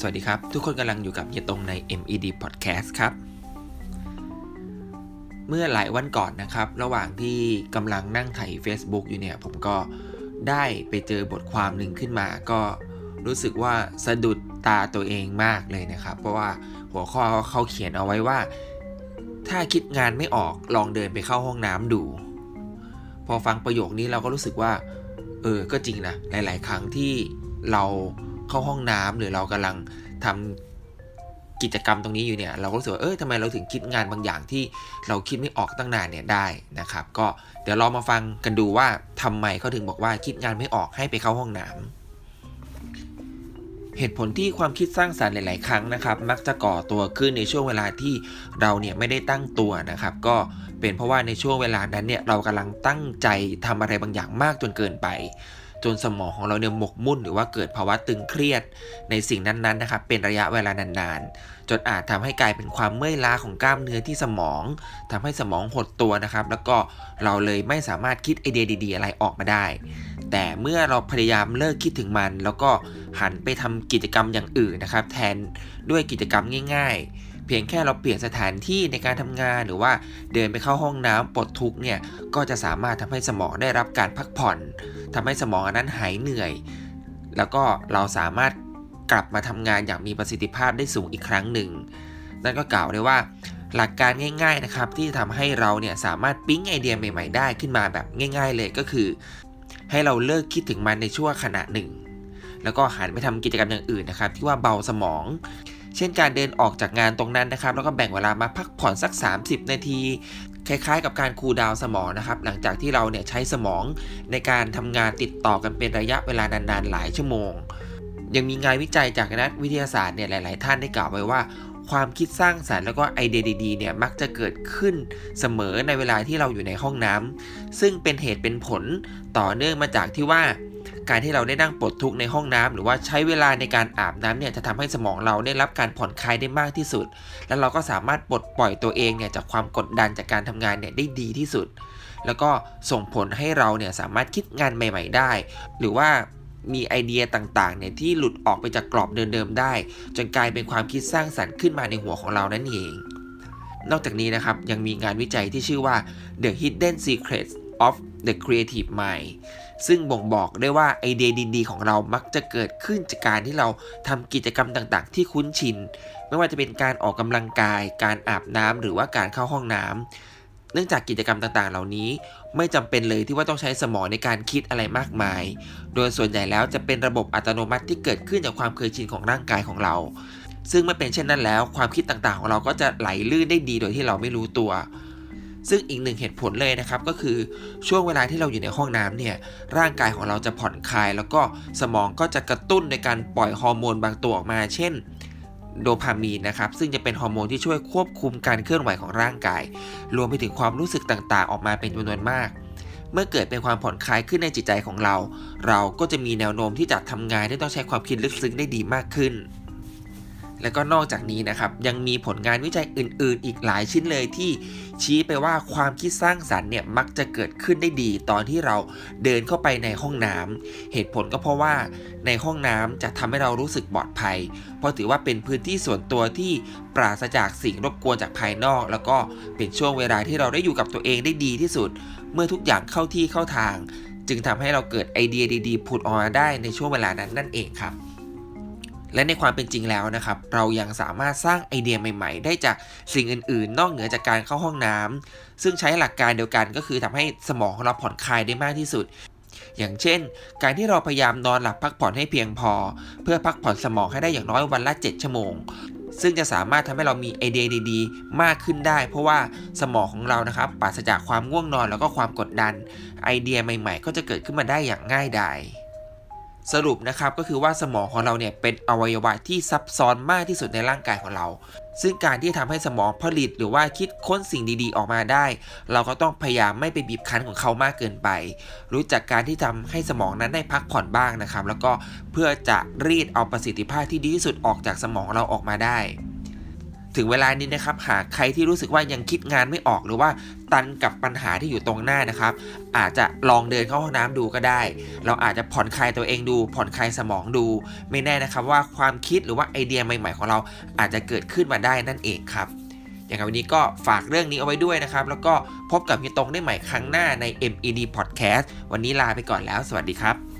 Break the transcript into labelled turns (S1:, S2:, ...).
S1: สวัสดีครับ ทุกคนกำลังอยู่กับเฮียตงใน MED Podcast ครับ เมื่อหลายวันก่อนนะครับ ระหว่างที่กำลังนั่งไถ Facebook อยู่เนี่ย ผมก็ได้ไปเจอบทความหนึ่งขึ้นมา ก็รู้สึกว่าสะดุดตาตัวเองมากเลยนะครับ เพราะว่าหัวข้อเขาเขียนเอาไว้ว่า ถ้าคิดงานไม่ออกลองเดินไปเข้าห้องน้ำดู พอฟังประโยคนี้เราก็รู้สึกว่า เออ ก็จริงนะ หลาย ๆ ครั้งที่เรา เข้าห้องน้ำหรือเรากำลังทำกิจกรรมตรงนี้อยู่เนี่ยเราก็รู้สึกว่าเออทำไมเราถึงคิดงานบางอย่างที่เราคิดไม่ออกตั้งนานเนี่ยได้นะครับ ก็เดี๋ยวเรามาฟังกันดูว่าทำไมเขาถึงบอกว่าคิดงานไม่ออกให้ไปเข้าห้องน้ำเหตุผลที่ความคิดสร้างสารรค์หลาย ๆ ครั้งนะครับ มักจะก่อตัวขึ้นในช่วงเวลาที่เราเนี่ยไม่ได้ตั้งตัวนะครับ ก็เป็นเพราะว่าในช่วงเวลานั้นเนี่ยเรากำลังตั้งใจทำอะไรบางอย่างมากจนเกินไป จนสมองของเราเนี่ยหมกมุ่นหรือว่าเกิดภาวะตึงเครียดในสิ่งนั้นๆนะครับเป็นระยะเวลานานๆ จนอาจทำให้กลายเป็นความเมื่อยล้าของกล้ามเนื้อที่สมองทำให้สมองหดตัวนะครับ แล้วก็เราเลยไม่สามารถคิดไอเดียดีๆ อะไรออกมาได้ แต่เมื่อเราพยายามเลิกคิดถึงมัน แล้วก็หันไปทำกิจกรรมอย่างอื่นนะครับ แทนด้วยกิจกรรมง่าย ๆ เพียงแค่เราเปลี่ยนสถานที่ในการทำงานหรือว่าเดินไปเข้าห้องน้ำปลดทุกเนี่ยก็จะสามารถทำให้สมองได้รับการพักผ่อนทำให้สมองอันนั้นหายเหนื่อย แล้วก็เราสามารถกลับมาทำงานอย่างมีประสิทธิภาพได้สูงอีกครั้งหนึ่ง นั่นก็กล่าวได้ว่าหลักการง่ายๆนะครับที่ทำให้เราเนี่ยสามารถปิ๊งไอเดียใหม่ๆ ได้ขึ้นมาแบบง่าย ๆ เลยก็คือ ให้เราเลิกคิดถึงมันในช่วงขณะหนึ่ง แล้วก็หันไปทำกิจกรรมอย่างอื่นนะครับ ที่ว่าเบาสมอง เช่นการเดินออกจากงานตรงนั้นนะครับ แล้วก็แบ่งเวลามาพักผ่อนสัก 30 นาที คล้ายๆ กับการคูลดาวสมองนะครับ หลังจากที่เราเนี่ยใช้สมองในการทำงานติดต่อกันเป็นระยะเวลานานๆ หลายชั่วโมง ยังมีงานวิจัยจากนักวิทยาศาสตร์เนี่ยหลาย ๆ ท่านได้กล่าวไว้ว่าความคิดสร้างสรรค์แล้วก็ไอเดียดีๆเนี่ยมักจะเกิดขึ้นเสมอในเวลาที่เราอยู่ในห้องน้ำซึ่งเป็นเหตุเป็นผลต่อเนื่องมาจากที่ว่า การที่เราได้นั่งปลดทุกข์ในห้องน้ำหรือว่าใช้เวลาในการอาบน้ำเนี่ยจะทำให้สมองเราได้รับการผ่อนคลายได้มากที่สุด แล้วเราก็สามารถปลดปล่อยตัวเองเนี่ยจากความกดดันจากการทำงานเนี่ยได้ดีที่สุด แล้วก็ส่งผลให้เราเนี่ยสามารถคิดงานใหม่ ๆ ได้ หรือว่ามีไอเดียต่างๆเนี่ยที่หลุดออกไปจากกรอบเดิมๆได้ จนกลายเป็นความคิดสร้างสรรค์ขึ้นมาในหัวของเรานั่นเอง นอกจากนี้นะครับยังมีงานวิจัยที่ชื่อว่า The Hidden Secrets of the Creative Mind ซึ่งบ่งบอกได้ว่าไอเดียดีๆของเรามักจะเกิดขึ้นจากการที่เราทำกิจกรรมต่างๆ ที่คุ้นชิน ไม่ว่าจะเป็นการออกกำลังกาย การอาบน้ำหรือว่าการเข้าห้องน้ำเนื่องจากกิจกรรมต่างๆ เหล่านี้ ไม่จำเป็นเลยที่ว่าต้องใช้สมองในการคิดอะไรมากมาย โดยส่วนใหญ่แล้วจะเป็นระบบอัตโนมัติที่เกิดขึ้นจากความเคยชินของร่างกายของเรา ซึ่งเมื่อเป็นเช่นนั้นแล้ว ความคิดต่างๆ ของเราก็จะไหลลื่นได้ดีโดยที่เราไม่รู้ตัว ซึ่งอีกหนึ่งเหตุผลเลยนะครับก็คือช่วงเวลาที่เราอยู่ในห้องน้ำเนี่ยร่างกายของเราจะผ่อนคลาย แล้วก็สมองก็จะกระตุ้นในการปล่อยฮอร์โมนบางตัวออกมา เช่นโดพามีนนะครับซึ่งจะเป็นฮอร์โมนที่ช่วยควบคุมการเคลื่อนไหวของร่างกาย รวมไปถึงความรู้สึกต่างๆ ออกมาเป็นจำนวนมาก เมื่อเกิดเป็นความผ่อนคลายขึ้นในจิตใจของเรา เราก็จะมีแนวโน้มที่จะทำงานที่ต้องใช้ความคิดลึกซึ้งได้ดีมากขึ้น และก็นอกจากนี้นะครับยังมีผลงานวิจัยอื่น ๆ อีกหลายชิ้นเลยที่ชี้ไปว่าความคิดสร้างสรรค์เนี่ยมักจะเกิดขึ้นได้ดี ตอนที่เราเดินเข้าไปในห้องน้ำเหตุผลก็เพราะว่าในห้องน้ำจะทำให้เรารู้สึกปลอดภัย เพราะถือว่าเป็นพื้นที่ส่วนตัวที่ปราศจากสิ่งรบกวนจากภายนอก แล้วก็เป็นช่วงเวลาที่เราได้อยู่กับตัวเองได้ดีที่สุด เมื่อทุกอย่างเข้าที่เข้าทาง จึงทำให้เราเกิดไอเดียดี ๆ ผุดออกมาได้ในช่วงเวลานั้นนั่นเองครับ และในความเป็นจริงแล้วนะครับ เรายังสามารถสร้างไอเดียใหม่ ๆ ได้จากสิ่งอื่น ๆ นอกเหนือจากการเข้าห้องน้ำซึ่งใช้หลักการเดียวกันก็คือทำให้สมองของเราผ่อนคลายได้มากที่สุด อย่างเช่น การที่เราพยายามนอนหลับพักผ่อนให้เพียงพอ เพื่อพักผ่อนสมองให้ได้อย่างน้อยวันละ 7 ชั่วโมงซึ่งจะสามารถทำให้เรามีไอเดียดีๆ มากขึ้นได้ เพราะว่าสมองของเรานะครับปราศจากความง่วงนอนแล้วก็ความกดดัน ไอเดียใหม่ ๆ ก็จะเกิดขึ้นมาได้อย่างง่ายดาย สรุปนะครับก็คือว่าสมองของเราเนี่ยเป็นอวัยวะที่ซับซ้อนมากที่สุดในร่างกายของเรา ซึ่งการที่ทำให้สมองผลิตหรือว่าคิดค้นสิ่งดีๆออกมาได้ เราก็ต้องพยายามไม่ไปบีบคั้นของเขามากเกินไป รู้จักการที่ทำให้สมองนั้นได้พักผ่อนบ้างนะครับ แล้วก็เพื่อจะรีดเอาประสิทธิภาพที่ดีที่สุดออกจากสมองเราออกมาได้ ถึงเวลานี้นะครับ หากใครที่รู้สึกว่ายังคิดงานไม่ออกหรือว่าตันกับปัญหาที่อยู่ตรงหน้านะครับ อาจจะลองเดินเข้าห้องน้ำดูก็ได้ เราอาจจะผ่อนคลายตัวเองดู ผ่อนคลายสมองดู ไม่แน่นะครับว่าความคิดหรือว่าไอเดียใหม่ ๆ ของเราอาจจะเกิดขึ้นมาได้นั่นเองครับอย่างวันนี้ก็ฝากเรื่องนี้เอาไว้ด้วยนะครับ แล้วก็พบกับพี่ตรงได้ใหม่ครั้งหน้าใน MED Podcast วันนี้ลาไปก่อนแล้ว สวัสดีครับ